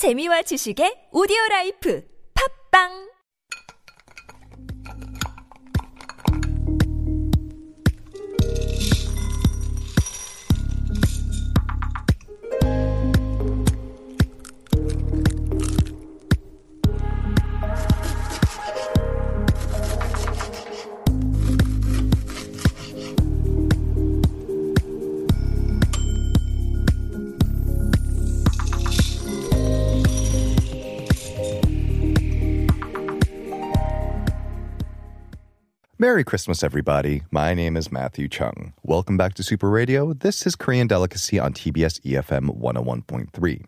재미와 지식의 오디오 라이프. 팝빵 Merry Christmas, everybody. My name is Matthew Chung. Welcome back to Super Radio. This is Korean Delicacy on TBS EFM 101.3.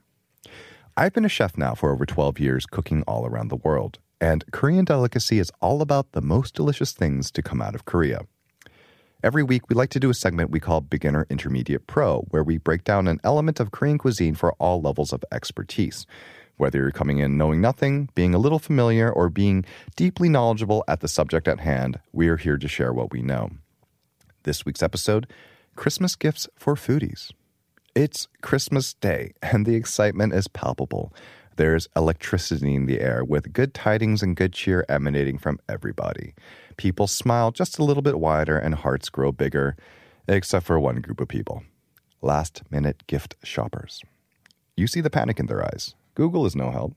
I've been a chef now for over 12 years, cooking all around the world. And Korean Delicacy is all about the most delicious things to come out of Korea. Every week, we like to do a segment we call Beginner, Intermediate, Pro, where we break down an element of Korean cuisine for all levels of expertise. Whether you're coming in knowing nothing, being a little familiar, or being deeply knowledgeable at the subject at hand, we are here to share what we know. This week's episode Christmas Gifts for Foodies. It's Christmas Day, and the excitement is palpable. There's electricity in the air with good tidings and good cheer emanating from everybody. People smile just a little bit wider and hearts grow bigger, except for one group of people last minute gift shoppers. You see the panic in their eyes. Google is no help.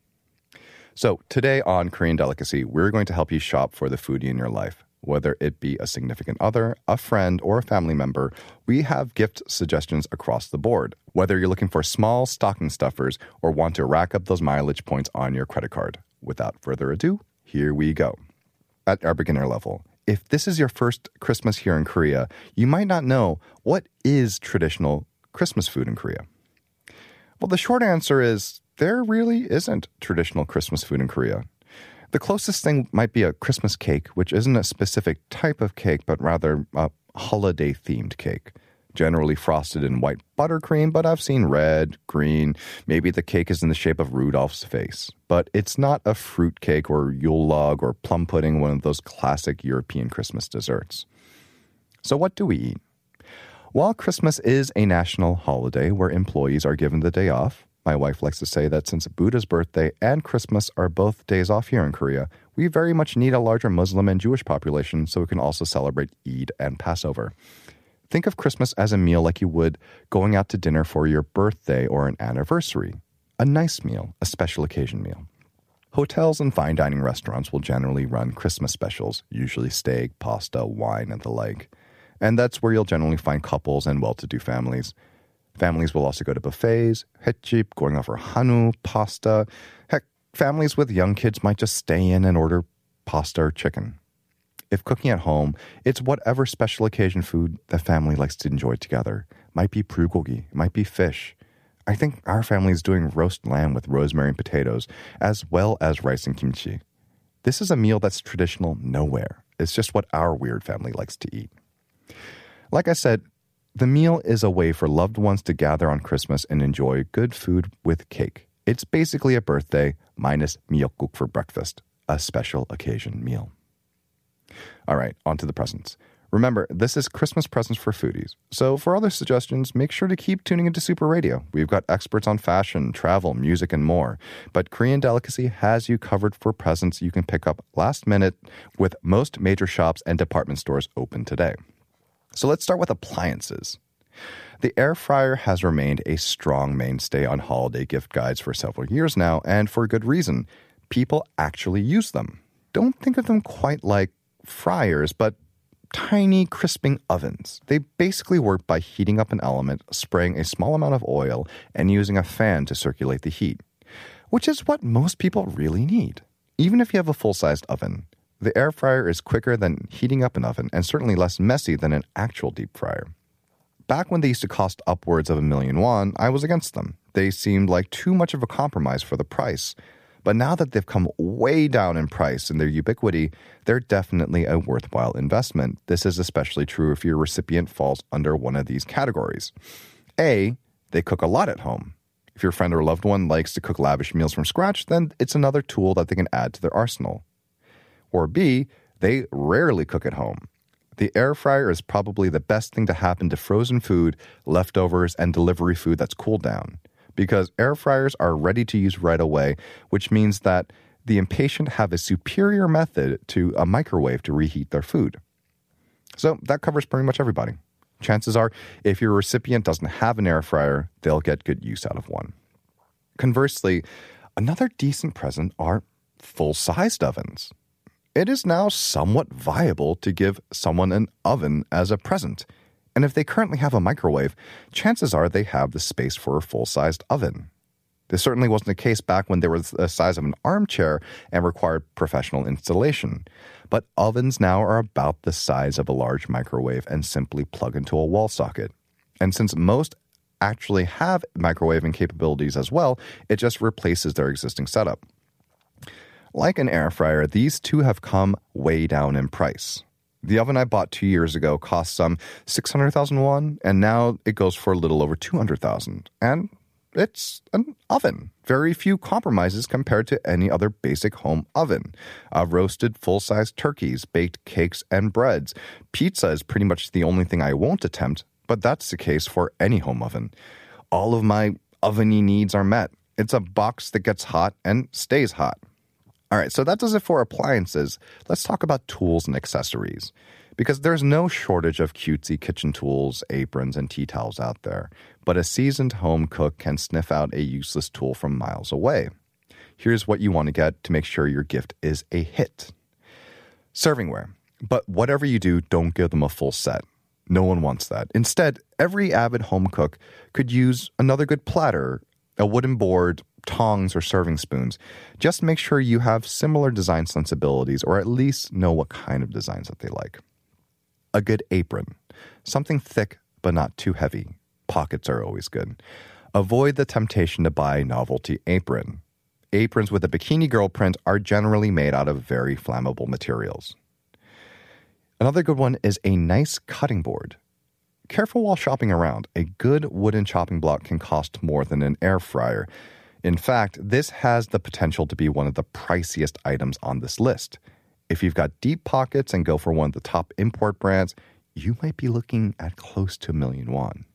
So, today on Korean Delicacy, we're going to help you shop for the foodie in your life. Whether it be a significant other, a friend, or a family member, we have gift suggestions across the board. Whether you're looking for small stocking stuffers or want to rack up those mileage points on your credit card. Without further ado, here we go. At our beginner level, if this is your first Christmas here in Korea, you might not know what is traditional Christmas food in Korea. Well, the short answer is there really isn't traditional Christmas food in Korea. The closest thing might be a Christmas cake, which isn't a specific type of cake, but rather a holiday themed cake. Generally frosted in white buttercream, but I've seen red, green. Maybe the cake is in the shape of Rudolph's face. But it's not a fruit cake or Yule log or plum pudding, one of those classic European Christmas desserts. So, what do we eat? While Christmas is a national holiday where employees are given the day off, my wife likes to say that since Buddha's birthday and Christmas are both days off here in Korea, we very much need a larger Muslim and Jewish population so we can also celebrate Eid and Passover. Think of Christmas as a meal like you would going out to dinner for your birthday or an anniversary. A nice meal, a special occasion meal. Hotels and fine dining restaurants will generally run Christmas specials, usually steak, pasta, wine, and the like. And that's where you'll generally find couples and well to do families. Families will also go to buffets, hetjip, going for hanu, pasta. Heck, families with young kids might just stay in and order pasta or chicken. If cooking at home, it's whatever special occasion food the family likes to enjoy together. Might be bulgogi, might be fish. I think our family is doing roast lamb with rosemary and potatoes, as well as rice and kimchi. This is a meal that's traditional nowhere. It's just what our weird family likes to eat. Like I said, the meal is a way for loved ones to gather on Christmas and enjoy good food with cake. It's basically a birthday minus miyeokguk for breakfast, a special occasion meal. All right, on to the presents. Remember, this is Christmas presents for foodies. So for other suggestions, make sure to keep tuning into Super Radio. We've got experts on fashion, travel, music, and more. But Korean Delicacy has you covered for presents you can pick up last minute with most major shops and department stores open today. So let's start with appliances. The air fryer has remained a strong mainstay on holiday gift guides for several years now, and for good reason. People actually use them. Don't think of them quite like fryers, but tiny crisping ovens. They basically work by heating up an element, spraying a small amount of oil, and using a fan to circulate the heat, which is what most people really need, even if you have a full sized oven. The air fryer is quicker than heating up an oven and certainly less messy than an actual deep fryer. Back when they used to cost upwards of a million won, I was against them. They seemed like too much of a compromise for the price. But now that they've come way down in price and their ubiquity, they're definitely a worthwhile investment. This is especially true if your recipient falls under one of these categories. A, they cook a lot at home. If your friend or loved one likes to cook lavish meals from scratch, then it's another tool that they can add to their arsenal. Or B, they rarely cook at home. The air fryer is probably the best thing to happen to frozen food, leftovers, and delivery food that's cooled down. because air fryers are ready to use right away, which means that the impatient have a superior method to a microwave to reheat their food. So that covers pretty much everybody. Chances are, if your recipient doesn't have an air fryer, they'll get good use out of one. Conversely, another decent present are full sized ovens. It is now somewhat viable to give someone an oven as a present. And if they currently have a microwave, chances are they have the space for a full sized oven. This certainly wasn't the case back when they were the size of an armchair and required professional installation. But ovens now are about the size of a large microwave and simply plug into a wall socket. And since most actually have microwaving capabilities as well, it just replaces their existing setup. Like an air fryer, these two have come way down in price. The oven I bought two years ago cost some 600,000 won, and now it goes for a little over 200,000. And it's an oven. Very few compromises compared to any other basic home oven. Uh, roasted full size turkeys, baked cakes, and breads. Pizza is pretty much the only thing I won't attempt, but that's the case for any home oven. All of my oveny needs are met. It's a box that gets hot and stays hot. All right, so that does it for appliances. Let's talk about tools and accessories because there's no shortage of cutesy kitchen tools, aprons, and tea towels out there. But a seasoned home cook can sniff out a useless tool from miles away. Here's what you want to get to make sure your gift is a hit servingware. But whatever you do, don't give them a full set. No one wants that. Instead, every avid home cook could use another good platter, a wooden board, tongs, or serving spoons. Just make sure you have similar design sensibilities or at least know what kind of designs that they like a good apron, something thick but not too heavy. Pockets are always good. Avoid the temptation to buy novelty apron. Aprons with a bikini girl print are generally made out of very flammable materials. Another good one is a nice cutting board. Careful while shopping around. A good wooden chopping block can cost more than an air fryer. In fact, this has the potential to be one of the priciest items on this list. If you've got deep pockets and go for one of the top import brands, you might be looking at close to a million won.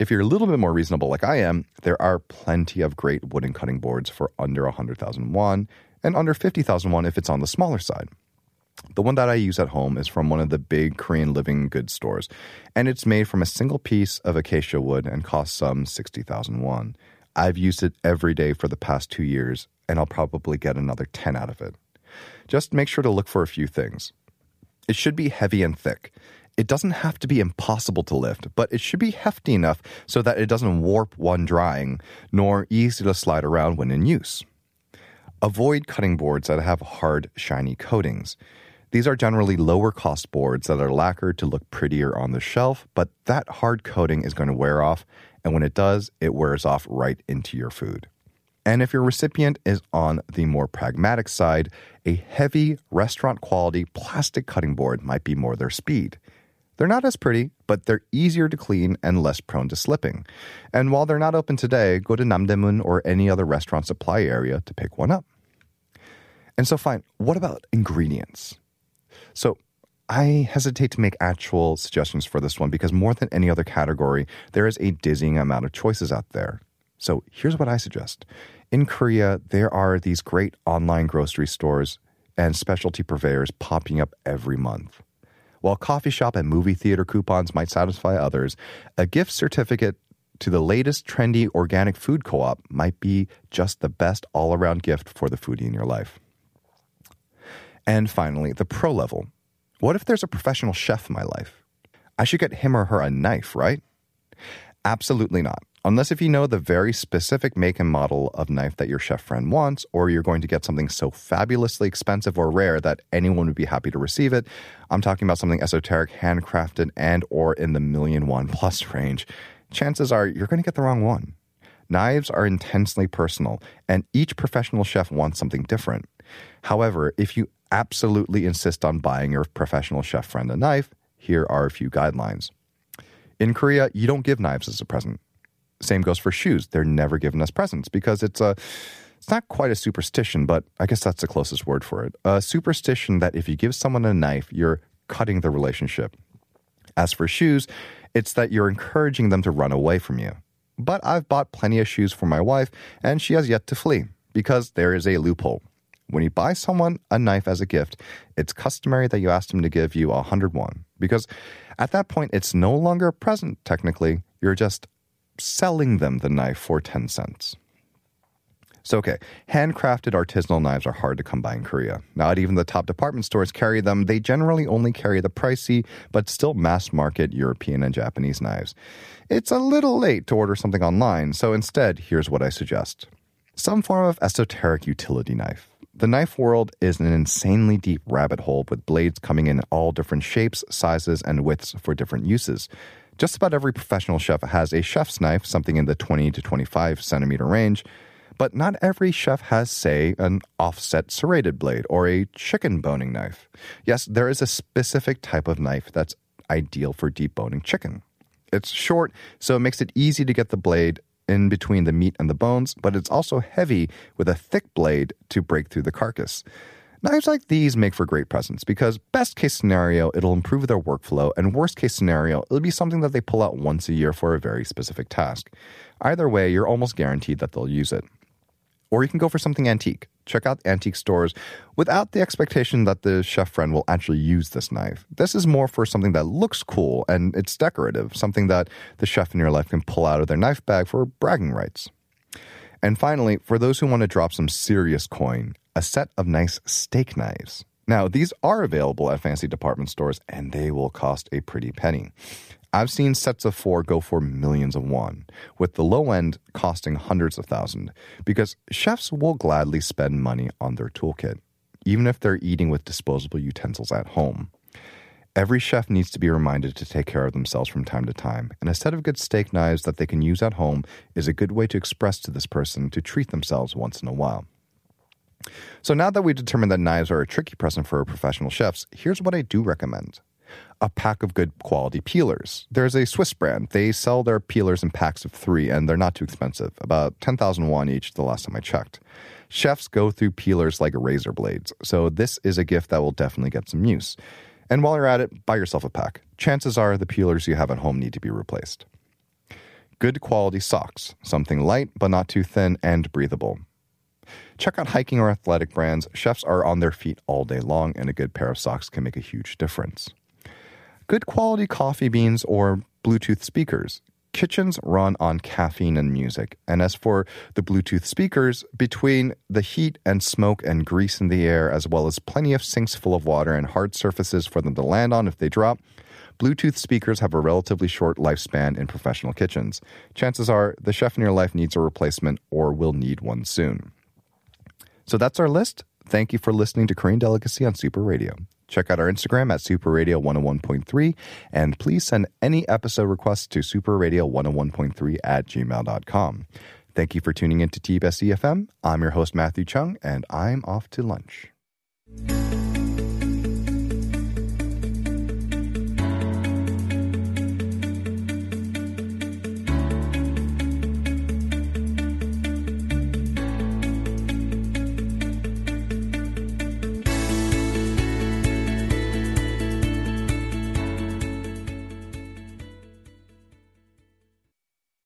If you're a little bit more reasonable like I am, there are plenty of great wooden cutting boards for under 100,000 won and under 50,000 won if it's on the smaller side. The one that I use at home is from one of the big Korean living goods stores, and it's made from a single piece of acacia wood and costs some 60,000 won. I've used it every day for the past two years, and I'll probably get another 10 out of it. Just make sure to look for a few things. It should be heavy and thick. It doesn't have to be impossible to lift, but it should be hefty enough so that it doesn't warp when drying, nor easy to slide around when in use. Avoid cutting boards that have hard, shiny coatings. These are generally lower cost boards that are lacquered to look prettier on the shelf, but that hard coating is going to wear off, and when it does, it wears off right into your food. And if your recipient is on the more pragmatic side, a heavy restaurant quality plastic cutting board might be more their speed. They're not as pretty, but they're easier to clean and less prone to slipping. And while they're not open today, go to Namdaemun or any other restaurant supply area to pick one up. And so, fine, what about ingredients? So, I hesitate to make actual suggestions for this one because more than any other category, there is a dizzying amount of choices out there. So here's what I suggest. In Korea, there are these great online grocery stores and specialty purveyors popping up every month. While coffee shop and movie theater coupons might satisfy others, a gift certificate to the latest trendy organic food co op might be just the best all around gift for the foodie in your life. And finally, the pro level. What if there's a professional chef in my life? I should get him or her a knife, right? Absolutely not. Unless if you know the very specific make and model of knife that your chef friend wants, or you're going to get something so fabulously expensive or rare that anyone would be happy to receive it. I'm talking about something esoteric, handcrafted, and or in the million won plus range. Chances are you're going to get the wrong one. Knives are intensely personal, and each professional chef wants something different. However, if you absolutely insist on buying your professional chef friend a knife, here are a few guidelines. In Korea, you don't give knives as a present. Same goes for shoes. They're never given as presents because it's a it's not quite a superstition, but I guess that's the closest word for it. A superstition that if you give someone a knife, you're cutting the relationship. As for shoes, it's that you're encouraging them to run away from you. But I've bought plenty of shoes for my wife, and she has yet to flee because there is a loophole. When you buy someone a knife as a gift, it's customary that you ask them to give you a hundred won because at that point it's no longer a present technically. You're just selling them the knife for 10 cents. So, okay, handcrafted artisanal knives are hard to come by in Korea. Not even the top department stores carry them. They generally only carry the pricey, but still mass market European and Japanese knives. It's a little late to order something online, so instead, here's what I suggest some form of esoteric utility knife. The knife world is an insanely deep rabbit hole with blades coming in all different shapes, sizes, and widths for different uses. Just about every professional chef has a chef's knife, something in the 20 to 25 centimeter range. But not every chef has, say, an offset serrated blade or a chicken boning knife. Yes, there is a specific type of knife that's ideal for deep boning chicken. It's short, so it makes it easy to get the blade in between the meat and the bones, but it's also heavy with a thick blade to break through the carcass. Knives like these make for great presents because, best case scenario, it'll improve their workflow, and worst case scenario, it'll be something that they pull out once a year for a very specific task. Either way, you're almost guaranteed that they'll use it. Or you can go for something antique. Check out antique stores without the expectation that the chef friend will actually use this knife. This is more for something that looks cool and it's decorative, something that the chef in your life can pull out of their knife bag for bragging rights. And finally, for those who want to drop some serious coin, a set of nice steak knives. Now, these are available at fancy department stores and they will cost a pretty penny. I've seen sets of four go for millions of won, with the low end costing hundreds of thousands, because chefs will gladly spend money on their toolkit, even if they're eating with disposable utensils at home. Every chef needs to be reminded to take care of themselves from time to time, and a set of good steak knives that they can use at home is a good way to express to this person to treat themselves once in a while. So now that we've determined that knives are a tricky present for professional chefs, here's what I do recommend a pack of good quality peelers. There's a Swiss brand. They sell their peelers in packs of three, and they're not too expensive, about 10,000 won each the last time I checked. Chefs go through peelers like razor blades, so this is a gift that will definitely get some use. And while you're at it, buy yourself a pack. Chances are the peelers you have at home need to be replaced. Good quality socks, something light but not too thin and breathable. Check out hiking or athletic brands. Chefs are on their feet all day long, and a good pair of socks can make a huge difference good quality coffee beans or Bluetooth speakers. Kitchens run on caffeine and music. And as for the Bluetooth speakers, between the heat and smoke and grease in the air, as well as plenty of sinks full of water and hard surfaces for them to land on if they drop, Bluetooth speakers have a relatively short lifespan in professional kitchens. Chances are the chef in your life needs a replacement or will need one soon. So that's our list. Thank you for listening to Korean Delicacy on Super Radio. Check out our Instagram at superradio 101.3 and please send any episode requests to superradio101.3 at gmail.com. Thank you for tuning in to TBS EFM. I'm your host, Matthew Chung, and I'm off to lunch.